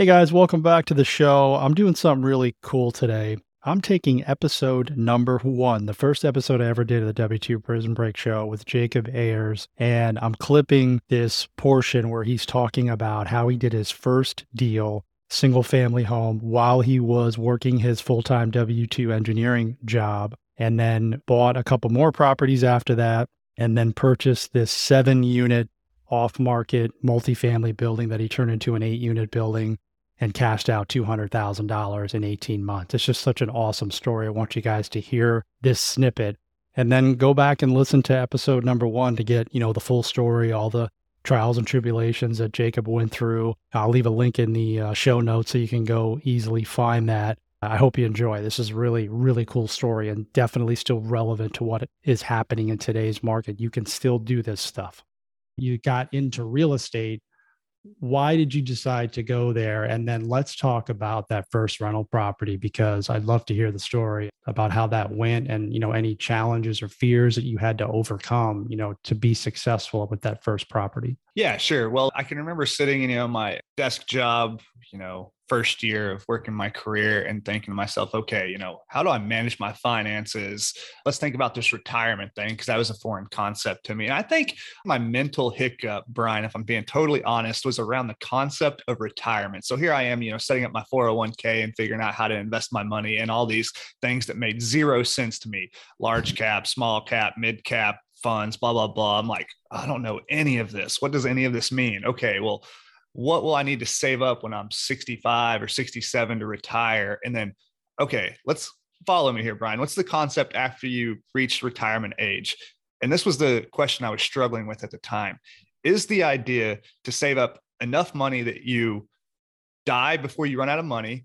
Hey guys, welcome back to the show. I'm doing something really cool today. I'm taking episode number one, the first episode I ever did of the W2 Prison Break show with Jacob Ayers. And I'm clipping this portion where he's talking about how he did his first deal, single family home, while he was working his full time W2 engineering job, and then bought a couple more properties after that, and then purchased this seven unit off market multifamily building that he turned into an eight unit building and cashed out $200,000 in 18 months. It's just such an awesome story. I want you guys to hear this snippet and then go back and listen to episode number one to get, you know, the full story, all the trials and tribulations that Jacob went through. I'll leave a link in the uh, show notes so you can go easily find that. I hope you enjoy. This is really, really cool story and definitely still relevant to what is happening in today's market. You can still do this stuff. You got into real estate why did you decide to go there? And then let's talk about that first rental property because I'd love to hear the story about how that went and, you know, any challenges or fears that you had to overcome, you know, to be successful with that first property. Yeah, sure. Well, I can remember sitting, you know, my desk job, you know, first year of working my career and thinking to myself, okay, you know, how do I manage my finances? Let's think about this retirement thing because that was a foreign concept to me. And I think my mental hiccup, Brian, if I'm being totally honest, was around the concept of retirement. So here I am, you know, setting up my 401k and figuring out how to invest my money and all these things that made zero sense to me large cap, small cap, mid cap, funds, blah, blah, blah. I'm like, I don't know any of this. What does any of this mean? Okay, well, what will I need to save up when I'm 65 or 67 to retire? And then, okay, let's follow me here, Brian. What's the concept after you reach retirement age? And this was the question I was struggling with at the time. Is the idea to save up enough money that you die before you run out of money,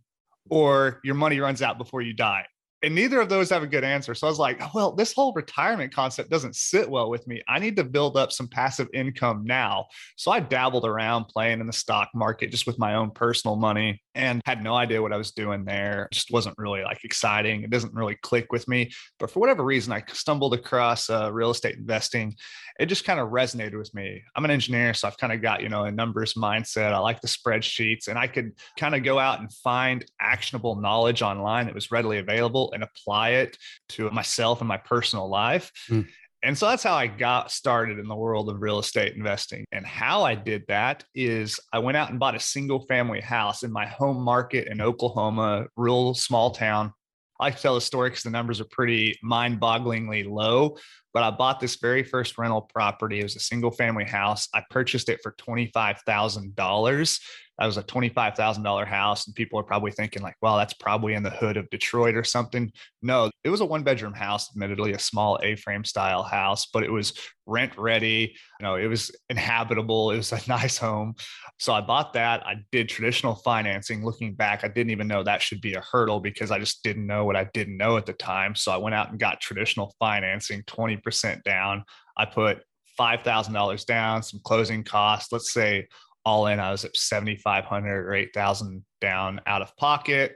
or your money runs out before you die? And neither of those have a good answer. So I was like, well, this whole retirement concept doesn't sit well with me. I need to build up some passive income now. So I dabbled around playing in the stock market just with my own personal money and had no idea what I was doing there. It just wasn't really like exciting. It doesn't really click with me. But for whatever reason, I stumbled across uh, real estate investing. It just kind of resonated with me. I'm an engineer, so I've kind of got, you know, a numbers mindset. I like the spreadsheets and I could kind of go out and find actionable knowledge online that was readily available and apply it to myself and my personal life. Mm. And so that's how I got started in the world of real estate investing. And how I did that is I went out and bought a single family house in my home market in Oklahoma, real small town. I like to tell the story because the numbers are pretty mind bogglingly low. But I bought this very first rental property. It was a single family house. I purchased it for $25,000 that was a $25,000 house. And people are probably thinking, like, well, that's probably in the hood of Detroit or something. No, it was a one bedroom house, admittedly, a small A frame style house, but it was rent ready. You know, it was inhabitable. It was a nice home. So I bought that. I did traditional financing. Looking back, I didn't even know that should be a hurdle because I just didn't know what I didn't know at the time. So I went out and got traditional financing, 20% down. I put $5,000 down, some closing costs, let's say all in, I was at 7,500 or 8,000 down out of pocket.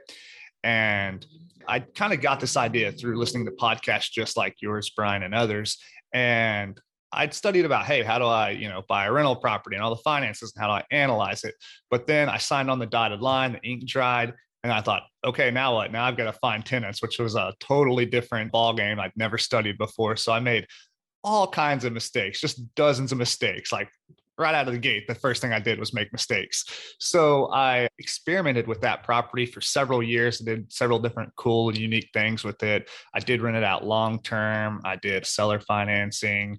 And I kind of got this idea through listening to podcasts just like yours, Brian, and others. And I'd studied about, hey, how do I, you know, buy a rental property and all the finances and how do I analyze it? But then I signed on the dotted line, the ink dried, and I thought, okay, now what? Now I've got to find tenants, which was a totally different ball game I'd never studied before. So I made all kinds of mistakes, just dozens of mistakes, like right out of the gate, the first thing I did was make mistakes. So I experimented with that property for several years. I did several different cool and unique things with it. I did rent it out long term. I did seller financing,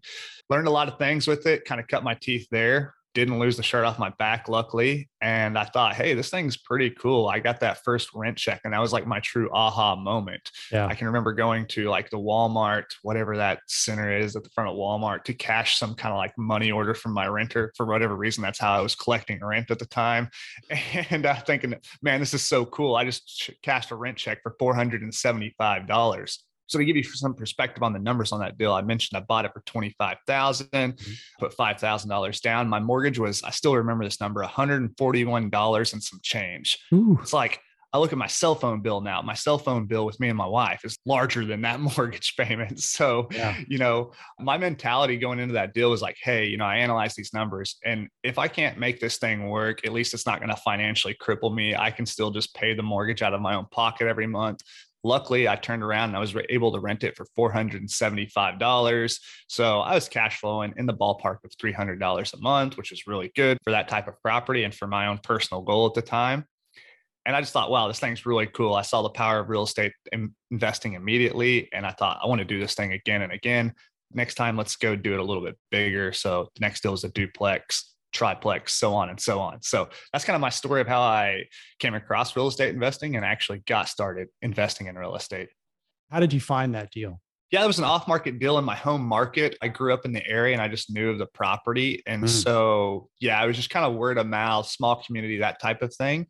learned a lot of things with it, kind of cut my teeth there didn't lose the shirt off my back, luckily. And I thought, hey, this thing's pretty cool. I got that first rent check, and that was like my true aha moment. Yeah. I can remember going to like the Walmart, whatever that center is at the front of Walmart, to cash some kind of like money order from my renter for whatever reason. That's how I was collecting rent at the time. And I'm thinking, man, this is so cool. I just cashed a rent check for $475. So to give you some perspective on the numbers on that deal, I mentioned I bought it for twenty five thousand, mm-hmm. put five thousand dollars down. My mortgage was I still remember this number, one hundred and forty one dollars and some change. Ooh. It's like I look at my cell phone bill now. My cell phone bill with me and my wife is larger than that mortgage payment. So, yeah. you know, my mentality going into that deal was like, hey, you know, I analyze these numbers. And if I can't make this thing work, at least it's not going to financially cripple me. I can still just pay the mortgage out of my own pocket every month. Luckily, I turned around and I was able to rent it for $475. So I was cash flowing in the ballpark of $300 a month, which was really good for that type of property and for my own personal goal at the time. And I just thought, wow, this thing's really cool. I saw the power of real estate investing immediately. And I thought, I want to do this thing again and again. Next time, let's go do it a little bit bigger. So the next deal was a duplex triplex, so on and so on. So that's kind of my story of how I came across real estate investing and actually got started investing in real estate. How did you find that deal? Yeah, it was an off market deal in my home market. I grew up in the area and I just knew of the property. And mm. so, yeah, it was just kind of word of mouth, small community, that type of thing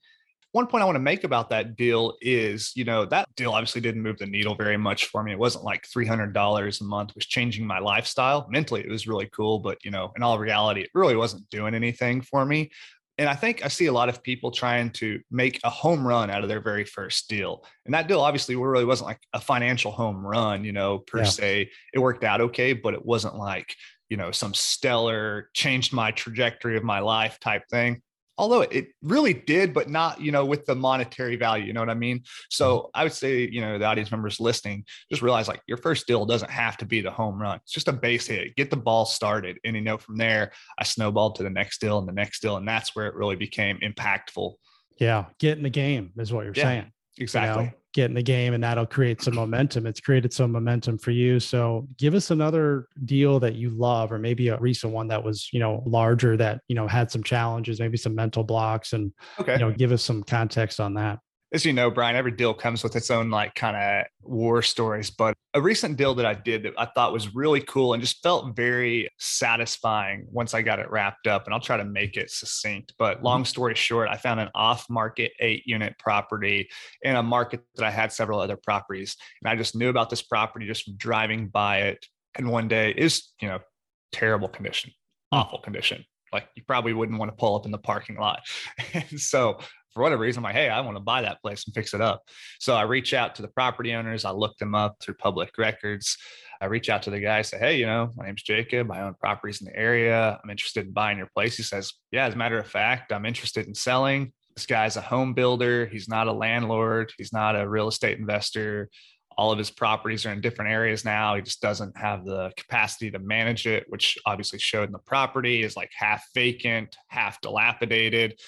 one point I want to make about that deal is, you know, that deal obviously didn't move the needle very much for me. It wasn't like $300 a month was changing my lifestyle. Mentally, it was really cool, but you know, in all reality, it really wasn't doing anything for me. And I think I see a lot of people trying to make a home run out of their very first deal. And that deal obviously really wasn't like a financial home run, you know, per yeah. se. It worked out okay, but it wasn't like, you know, some stellar changed my trajectory of my life type thing although it really did, but not, you know, with the monetary value, you know what I mean? So mm-hmm. I would say, you know, the audience members listening, just realize like your first deal doesn't have to be the home run. It's just a base hit, get the ball started. And, you know, from there, I snowballed to the next deal and the next deal. And that's where it really became impactful. Yeah. Get in the game is what you're yeah, saying. Exactly. You know? Get in the game and that'll create some momentum. It's created some momentum for you. So give us another deal that you love, or maybe a recent one that was, you know, larger that, you know, had some challenges, maybe some mental blocks and, okay. you know, give us some context on that as you know, Brian, every deal comes with its own like kind of war stories. But a recent deal that I did that I thought was really cool and just felt very satisfying once I got it wrapped up. And I'll try to make it succinct. But mm-hmm. long story short, I found an off market eight unit property in a market that I had several other properties. And I just knew about this property just driving by it. And one day is, you know, terrible condition, hmm. awful condition like you probably wouldn't want to pull up in the parking lot. and so for whatever reason, I'm like, hey, I want to buy that place and fix it up. So I reach out to the property owners. I look them up through public records. I reach out to the guy, say, hey, you know, my name's Jacob. I own properties in the area. I'm interested in buying your place. He says, yeah, as a matter of fact, I'm interested in selling. This guy's a home builder. He's not a landlord. He's not a real estate investor. All of his properties are in different areas now. He just doesn't have the capacity to manage it, which obviously showed in the property is like half vacant, half dilapidated.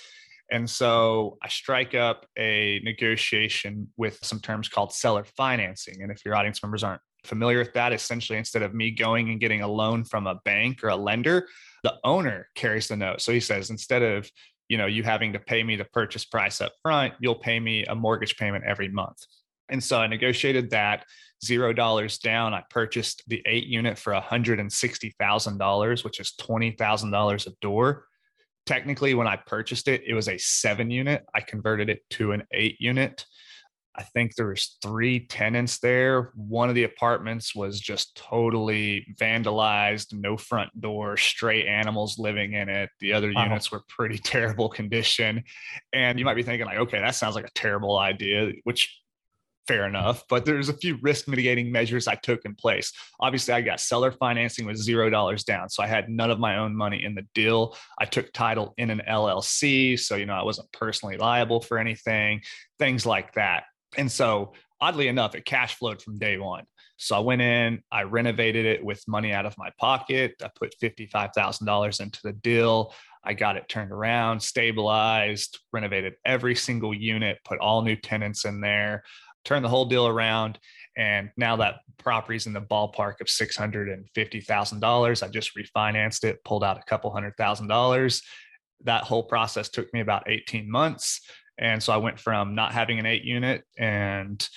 And so I strike up a negotiation with some terms called seller financing. And if your audience members aren't familiar with that, essentially, instead of me going and getting a loan from a bank or a lender, the owner carries the note. So he says, instead of you know you having to pay me the purchase price up front, you'll pay me a mortgage payment every month. And so I negotiated that zero dollars down. I purchased the eight unit for $160,000, which is $20,000 a door technically when I purchased it, it was a seven unit. I converted it to an eight unit. I think there was three tenants there. One of the apartments was just totally vandalized, no front door, stray animals living in it. The other wow. units were pretty terrible condition. And you might be thinking like, okay, that sounds like a terrible idea, which fair enough. But there's a few risk mitigating measures I took in place. Obviously, I got seller financing with zero dollars down. So I had none of my own money in the deal. I took title in an LLC. So, you know, I wasn't personally liable for anything, things like that. And so, oddly enough, it cash flowed from day one. So I went in, I renovated it with money out of my pocket. I put $55,000 into the deal. I got it turned around, stabilized, renovated every single unit, put all new tenants in there turn the whole deal around. And now that property's in the ballpark of $650,000. I just refinanced it, pulled out a couple hundred thousand dollars. That whole process took me about 18 months. And so I went from not having an eight unit and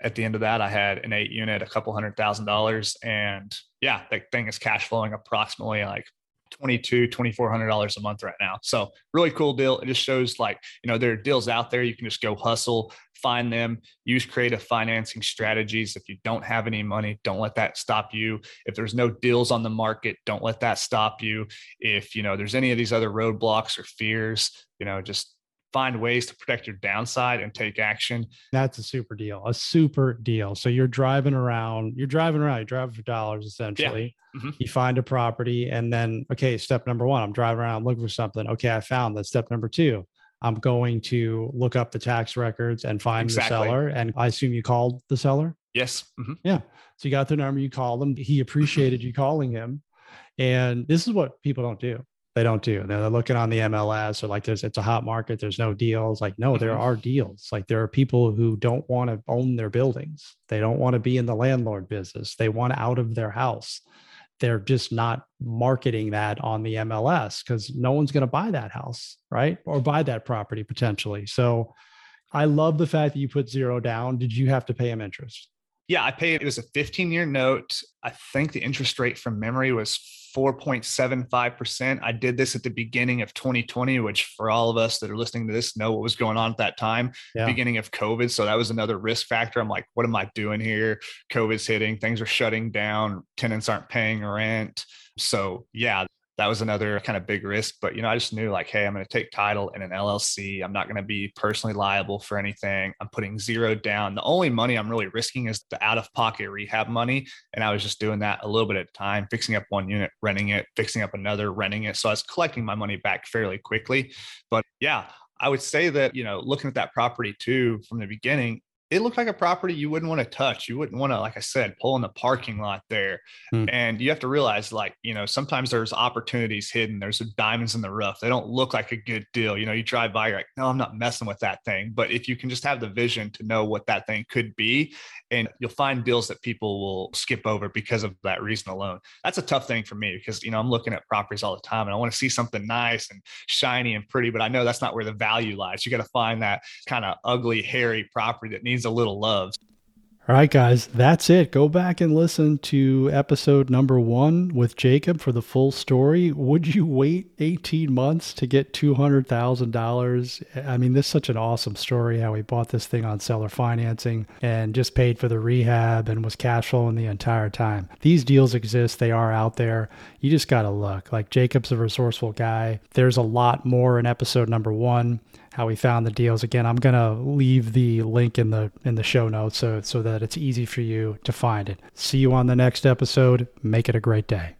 at the end of that, I had an eight unit, a couple hundred thousand dollars. And yeah, that thing is cash flowing approximately like 22 $2400 a month right now. So really cool deal. It just shows like you know there are deals out there. You can just go hustle find them use creative financing strategies. If you don't have any money don't let that stop you. If there's no deals on the market don't let that stop you. If you know there's any of these other roadblocks or fears you know just find ways to protect your downside and take action. That's a super deal, a super deal. So you're driving around, you're driving around, you're driving for dollars essentially. Yeah. Mm-hmm. You find a property, and then, okay, step number one, I'm driving around looking for something. Okay, I found that. Step number two, I'm going to look up the tax records and find exactly. the seller. And I assume you called the seller? Yes. Mm-hmm. Yeah. So you got the number, you called him. He appreciated you calling him. And this is what people don't do. They don't do. They're looking on the MLS or like there's it's a hot market. There's no deals. Like no, there mm-hmm. are deals. Like there are people who don't want to own their buildings. They don't want to be in the landlord business. They want out of their house. They're just not marketing that on the MLS because no one's going to buy that house, right? Or buy that property potentially. So I love the fact that you put zero down. Did you have to pay him interest? Yeah, I paid. It was a 15 year note. I think the interest rate from memory was 4.75%. I did this at the beginning of 2020, which for all of us that are listening to this know what was going on at that time, yeah. beginning of COVID. So that was another risk factor. I'm like, what am I doing here? COVID's hitting, things are shutting down, tenants aren't paying rent. So yeah, that was another kind of big risk. But you know, I just knew like, hey, I'm going to take title in an LLC. I'm not going to be personally liable for anything. I'm putting zero down. The only money I'm really risking is the out of pocket rehab money. And I was just doing that a little bit at a time, fixing up one unit, renting it, fixing up another, renting it. So I was collecting my money back fairly quickly. But yeah, I would say that, you know, looking at that property too from the beginning, it looked like a property you wouldn't want to touch. You wouldn't want to, like I said, pull in the parking lot there. Mm. And you have to realize, like, you know, sometimes there's opportunities hidden. There's diamonds in the rough. They don't look like a good deal. You know, you drive by, you're like, no, I'm not messing with that thing. But if you can just have the vision to know what that thing could be, and you'll find deals that people will skip over because of that reason alone. That's a tough thing for me because, you know, I'm looking at properties all the time and I want to see something nice and shiny and pretty, but I know that's not where the value lies. You got to find that kind of ugly, hairy property that needs needs a little love. All right, guys, that's it. Go back and listen to episode number one with Jacob for the full story. Would you wait 18 months to get $200,000? I mean, this is such an awesome story how he bought this thing on seller financing and just paid for the rehab and was cash flowing the entire time. These deals exist, they are out there. You just got to look. Like, Jacob's a resourceful guy. There's a lot more in episode number one how we found the deals. Again, I'm gonna leave the link in the in the show notes so so that it's easy for you to find it. See you on the next episode. Make it a great day.